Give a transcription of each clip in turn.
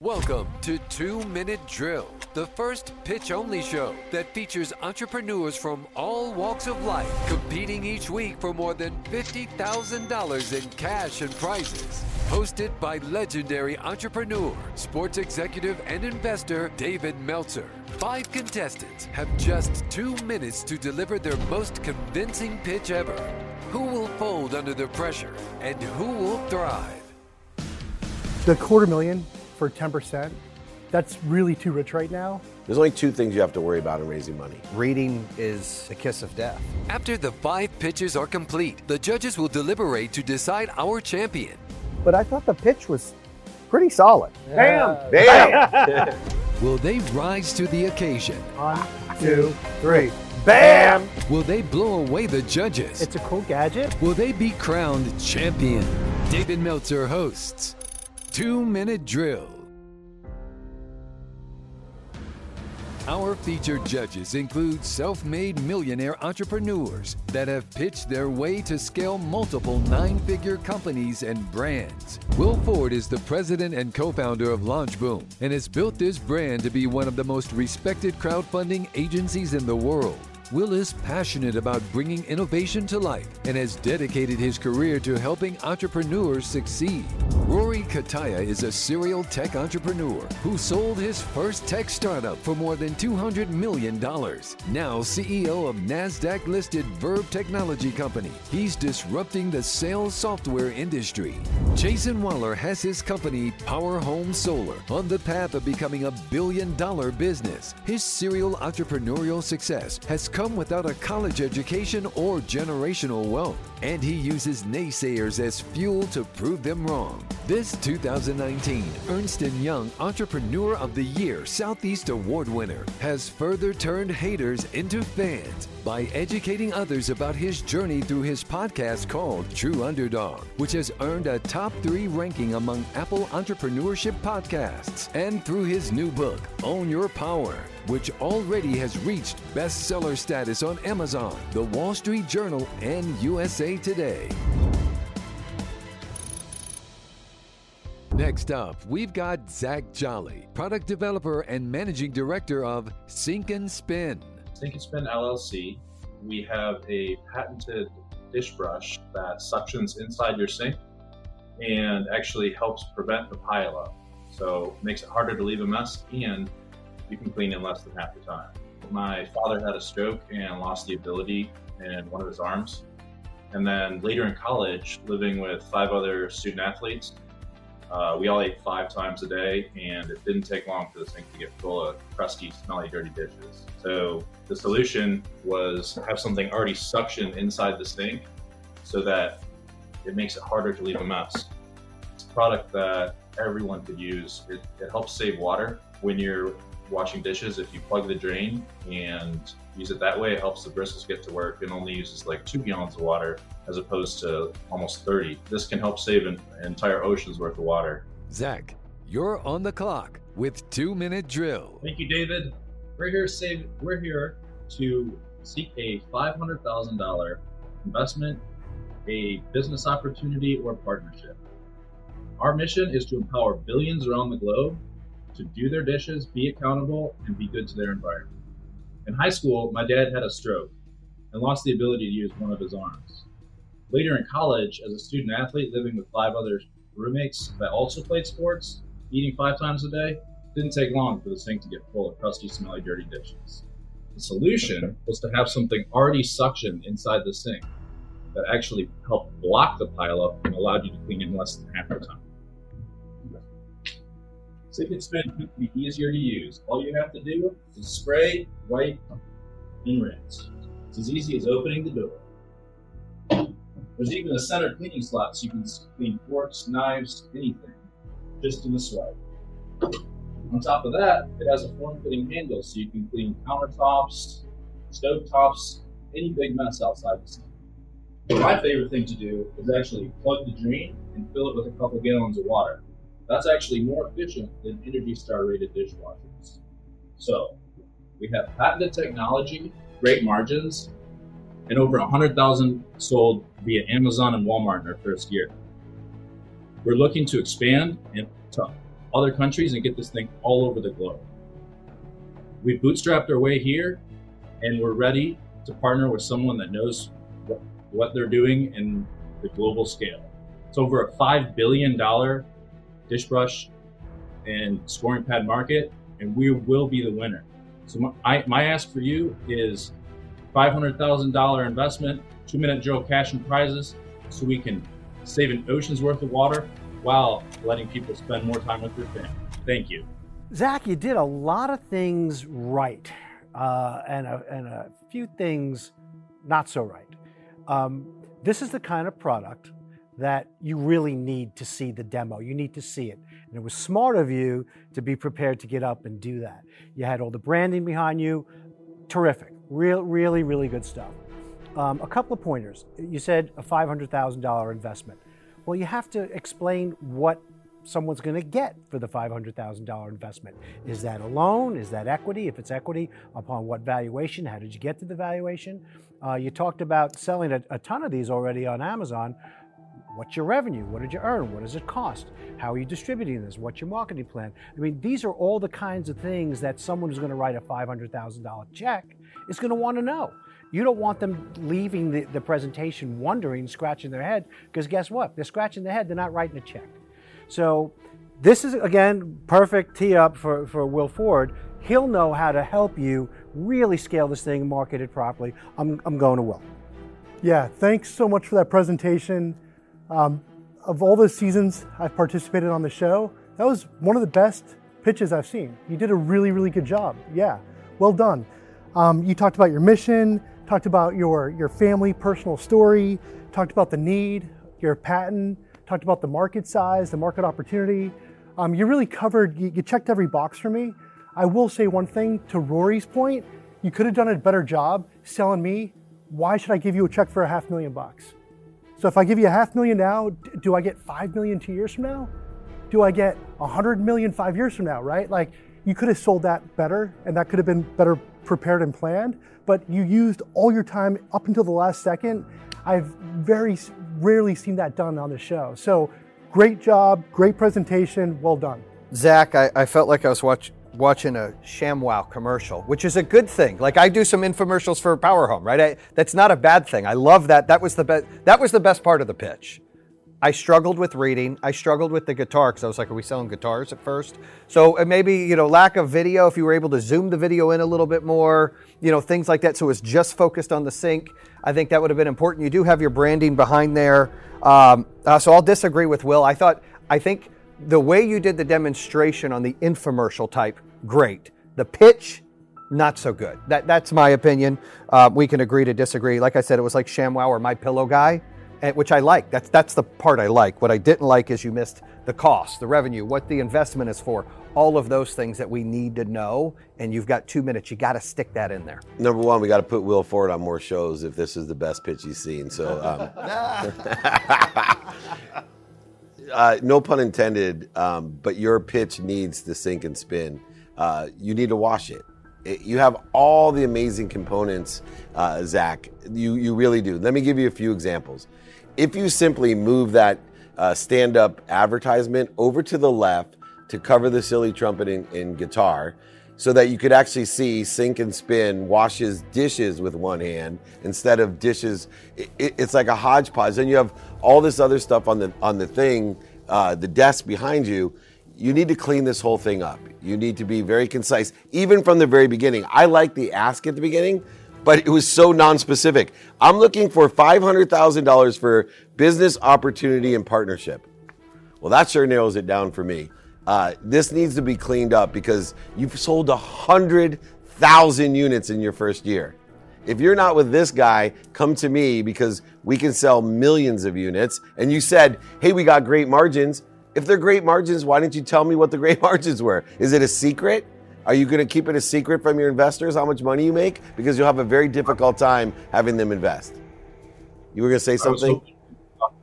Welcome to Two Minute Drill, the first pitch only show that features entrepreneurs from all walks of life competing each week for more than $50,000 in cash and prizes. Hosted by legendary entrepreneur, sports executive, and investor David Meltzer. Five contestants have just two minutes to deliver their most convincing pitch ever. Who will fold under the pressure and who will thrive? The quarter million for 10%, that's really too rich right now. There's only two things you have to worry about in raising money. Reading is the kiss of death. After the five pitches are complete, the judges will deliberate to decide our champion. But I thought the pitch was pretty solid. Bam! Bam! Will they rise to the occasion? One, two, three. Bam! Will they blow away the judges? It's a cool gadget. Will they be crowned champion? David Meltzer hosts Two Minute Drill. Our featured judges include self made millionaire entrepreneurs that have pitched their way to scale multiple nine figure companies and brands. Will Ford is the president and co founder of LaunchBoom and has built this brand to be one of the most respected crowdfunding agencies in the world. Will is passionate about bringing innovation to life and has dedicated his career to helping entrepreneurs succeed. Cutaia is a serial tech entrepreneur who sold his first tech startup for more than $200 million. Now CEO of NASDAQ listed Verb Technology Company, he's disrupting the sales software industry. Jayson Waller has his company Power Home Solar on the path of becoming a billion dollar business. His serial entrepreneurial success has come without a college education or generational wealth, and he uses naysayers as fuel to prove them wrong. This 2019 Ernst & Young Entrepreneur of the Year Southeast Award winner has further turned haters into fans by educating others about his journey through his podcast called True Underdog, which has earned a top 3 ranking among Apple entrepreneurship podcasts, and through his new book Own Your Power which already has reached bestseller status on Amazon, The Wall Street Journal, and USA Today. Next up, we've got Zach Jolly, product developer and managing director of Sink and Spin. Sink and Spin LLC. We have a patented dish brush that suctions inside your sink and actually helps prevent the pileup. So makes it harder to leave a mess and you can clean in less than half the time. My father had a stroke and lost the ability in one of his arms. And then later in college, living with five other student athletes, uh, we all ate five times a day, and it didn't take long for the sink to get full of crusty, smelly, dirty dishes. So the solution was have something already suctioned inside the sink so that it makes it harder to leave a mess. It's a product that everyone could use. It, it helps save water when you're washing dishes, if you plug the drain and use it that way, it helps the bristles get to work and only uses like two gallons of water as opposed to almost 30. This can help save an entire ocean's worth of water. Zach, you're on the clock with Two Minute Drill. Thank you, David. We're here, save, we're here to seek a $500,000 investment, a business opportunity, or partnership. Our mission is to empower billions around the globe to do their dishes, be accountable, and be good to their environment. In high school, my dad had a stroke and lost the ability to use one of his arms. Later in college, as a student athlete living with five other roommates that also played sports, eating five times a day, didn't take long for the sink to get full of crusty, smelly, dirty dishes. The solution was to have something already suctioned inside the sink that actually helped block the pileup and allowed you to clean in less than half the time. And Spin can be easier to use. All you have to do is spray, wipe, and rinse. It's as easy as opening the door. There's even a center cleaning slot so you can clean forks, knives, anything, just in a swipe. On top of that, it has a form-fitting handle so you can clean countertops, stove tops, any big mess outside the sink. My favorite thing to do is actually plug the drain and fill it with a couple gallons of water. That's actually more efficient than Energy Star rated dishwashers. So we have patented technology, great margins, and over 100,000 sold via Amazon and Walmart in our first year. We're looking to expand and to other countries and get this thing all over the globe. We bootstrapped our way here, and we're ready to partner with someone that knows what, what they're doing in the global scale. It's over a $5 billion dish brush and scoring pad market, and we will be the winner. So my, I, my ask for you is $500,000 investment, two minute drill cash and prizes, so we can save an ocean's worth of water while letting people spend more time with their family. Thank you. Zach, you did a lot of things right uh, and, a, and a few things not so right. Um, this is the kind of product that you really need to see the demo. You need to see it. And it was smart of you to be prepared to get up and do that. You had all the branding behind you. Terrific. Real, really, really good stuff. Um, a couple of pointers. You said a $500,000 investment. Well, you have to explain what someone's going to get for the $500,000 investment. Is that a loan? Is that equity? If it's equity, upon what valuation? How did you get to the valuation? Uh, you talked about selling a, a ton of these already on Amazon. What's your revenue? What did you earn? What does it cost? How are you distributing this? What's your marketing plan? I mean, these are all the kinds of things that someone who's going to write a $500,000 check is going to want to know. You don't want them leaving the, the presentation wondering, scratching their head, because guess what? They're scratching their head, they're not writing a check. So this is, again, perfect tee up for, for Will Ford. He'll know how to help you really scale this thing, market it properly. I'm, I'm going to Will. Yeah, thanks so much for that presentation. Um, of all the seasons I've participated on the show, that was one of the best pitches I've seen. You did a really, really good job. Yeah, well done. Um, you talked about your mission, talked about your, your family personal story, talked about the need, your patent, talked about the market size, the market opportunity. Um, you really covered, you, you checked every box for me. I will say one thing to Rory's point, you could have done a better job selling me. Why should I give you a check for a half million bucks? So if I give you a half million now, do I get five million two years from now? Do I get a hundred million five years from now, right? Like you could have sold that better and that could have been better prepared and planned, but you used all your time up until the last second. I've very rarely seen that done on the show. So great job, great presentation, well done. Zach, I, I felt like I was watch, watching a ShamWow commercial, which is a good thing. Like I do some infomercials for Power Home, right? I, that's not a bad thing. I love that. That was the best. That was the best part of the pitch. I struggled with reading. I struggled with the guitar because I was like, "Are we selling guitars at first? So uh, maybe you know, lack of video. If you were able to zoom the video in a little bit more, you know, things like that. So it's just focused on the sink. I think that would have been important. You do have your branding behind there. Um, uh, so I'll disagree with Will. I thought. I think the way you did the demonstration on the infomercial type great. The pitch, not so good. That, that's my opinion. Uh, we can agree to disagree. Like I said, it was like ShamWow or My Pillow Guy, which I like. That's that's the part I like. What I didn't like is you missed the cost, the revenue, what the investment is for, all of those things that we need to know. And you've got two minutes. You got to stick that in there. Number one, we got to put Will Ford on more shows if this is the best pitch he's seen. So. Um, uh, no pun intended, um, but your pitch needs to sink and spin uh, you need to wash it. it. You have all the amazing components, uh, Zach. You, you really do. Let me give you a few examples. If you simply move that uh, stand up advertisement over to the left to cover the silly trumpet and, guitar, so that you could actually see sink and spin washes dishes with one hand instead of dishes it, it's like a hodgepodge then you have all this other stuff on the on the thing uh, the desk behind you you need to clean this whole thing up. You need to be very concise, even from the very beginning. I like the ask at the beginning, but it was so non-specific. I'm looking for $500,000 for business opportunity and partnership. Well, that sure narrows it down for me. Uh, this needs to be cleaned up because you've sold 100,000 units in your first year. If you're not with this guy, come to me because we can sell millions of units. And you said, hey, we got great margins. If they're great margins, why didn't you tell me what the great margins were? Is it a secret? Are you going to keep it a secret from your investors how much money you make? Because you'll have a very difficult time having them invest. You were going to say something?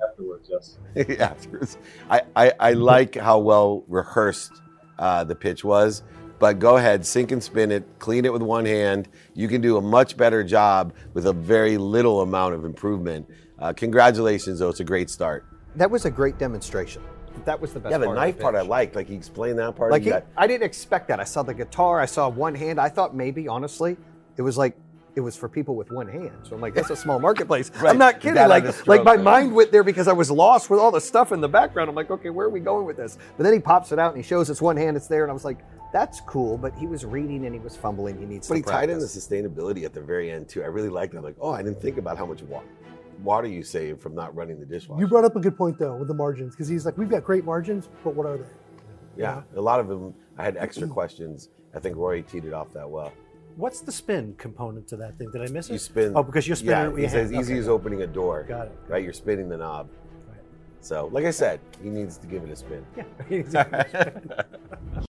Afterwards, yes. afterwards. I, I, I like how well rehearsed uh, the pitch was, but go ahead, sink and spin it, clean it with one hand. You can do a much better job with a very little amount of improvement. Uh, congratulations, though. It's a great start. That was a great demonstration that was the best. Yeah, the part knife part I liked. Like he explained that part. Like he, got- I didn't expect that. I saw the guitar. I saw one hand. I thought maybe, honestly, it was like it was for people with one hand. So I'm like, that's a small marketplace. Right. I'm not kidding. Like, a like my stroke. mind went there because I was lost with all the stuff in the background. I'm like, okay, where are we going with this? But then he pops it out and he shows us one hand. It's there, and I was like, that's cool. But he was reading and he was fumbling. He needs But he tied in the sustainability at the very end too. I really liked that. Like, oh, I didn't think about how much wa- water you save from not running the dishwasher. You brought up a good point though with the margins because he's like, we've got great margins, but what are they? yeah, a lot of them. I had extra questions. I think Roy teed it off that well. What's the spin component to that thing? Did I miss it? You spin. Oh, because you're spinning Yeah, it with your it's as easy Okay, as opening a door. Got it. Right, you're spinning the knob. Right. So, like I said, he needs to give it a spin. Yeah.